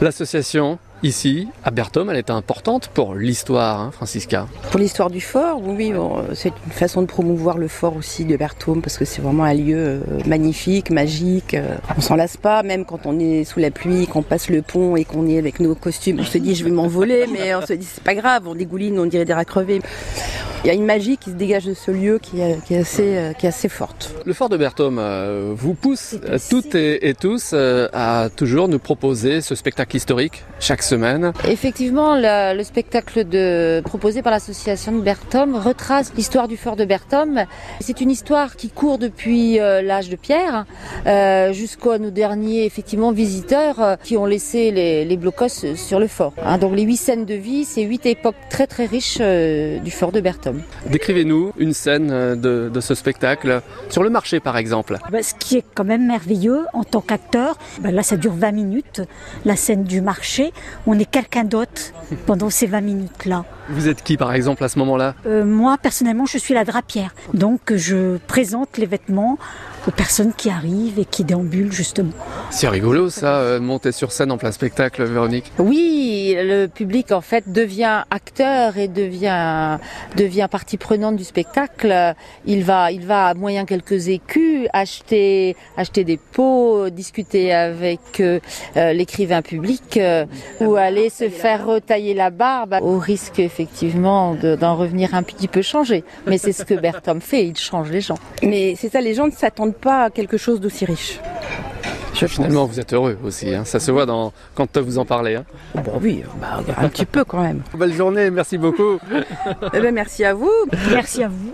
L'association Ici, à Berthom, elle est importante pour l'histoire, hein, Francisca. Pour l'histoire du fort, oui, c'est une façon de promouvoir le fort aussi de Berthom parce que c'est vraiment un lieu euh, magnifique, magique. euh, On s'en lasse pas, même quand on est sous la pluie, qu'on passe le pont et qu'on est avec nos costumes. On se dit je vais m'envoler, mais on se dit c'est pas grave, on dégouline, on dirait des rats. Il y a une magie qui se dégage de ce lieu qui est, qui est assez, euh, qui est assez forte. Le fort de Berthom euh, vous pousse euh, toutes et, et tous à toujours nous proposer ce spectacle historique chaque semaine. Effectivement, le, le spectacle de, proposé par l'association de Berthom retrace l'histoire du fort de Berthom. C'est une histoire qui court depuis l'âge de pierre jusqu'à nos derniers effectivement visiteurs qui ont laissé les, les blocos sur le fort. Hein, donc les huit scènes de vie, c'est huit époques très très riches du fort de Décrivez-nous une scène euh, de, de ce spectacle sur le marché par exemple. Ben, ce qui est quand même merveilleux en tant qu'acteur, ben là ça dure 20 minutes, la scène du marché, on est quelqu'un d'autre pendant ces 20 minutes-là. Vous êtes qui par exemple à ce moment-là? Euh, moi personnellement je suis la drapière, donc je présente les vêtements aux personnes qui arrivent et qui déambulent justement. C'est rigolo ça, euh, monter sur scène en plein spectacle, Véronique. Oui, le public en fait devient acteur et devient devient partie prenante du spectacle. Il va il va moyen quelques écus acheter acheter des pots, discuter avec euh, euh, l'écrivain public euh, ou aller se faire retailler la barbe au risque effectivement de- d'en revenir un petit peu changé. Mais c'est ce que Berthom fait, il change les gens. Mais c'est ça, les gens ne s'attendent pas à quelque chose d'aussi riche. Je pense. Finalement, vous êtes heureux aussi, hein. ça se voit dans, quand vous en parlez. Hein. Bon oui, bah, un petit peu quand même. Belle journée, merci beaucoup. Eh ben, merci à vous. Merci à vous.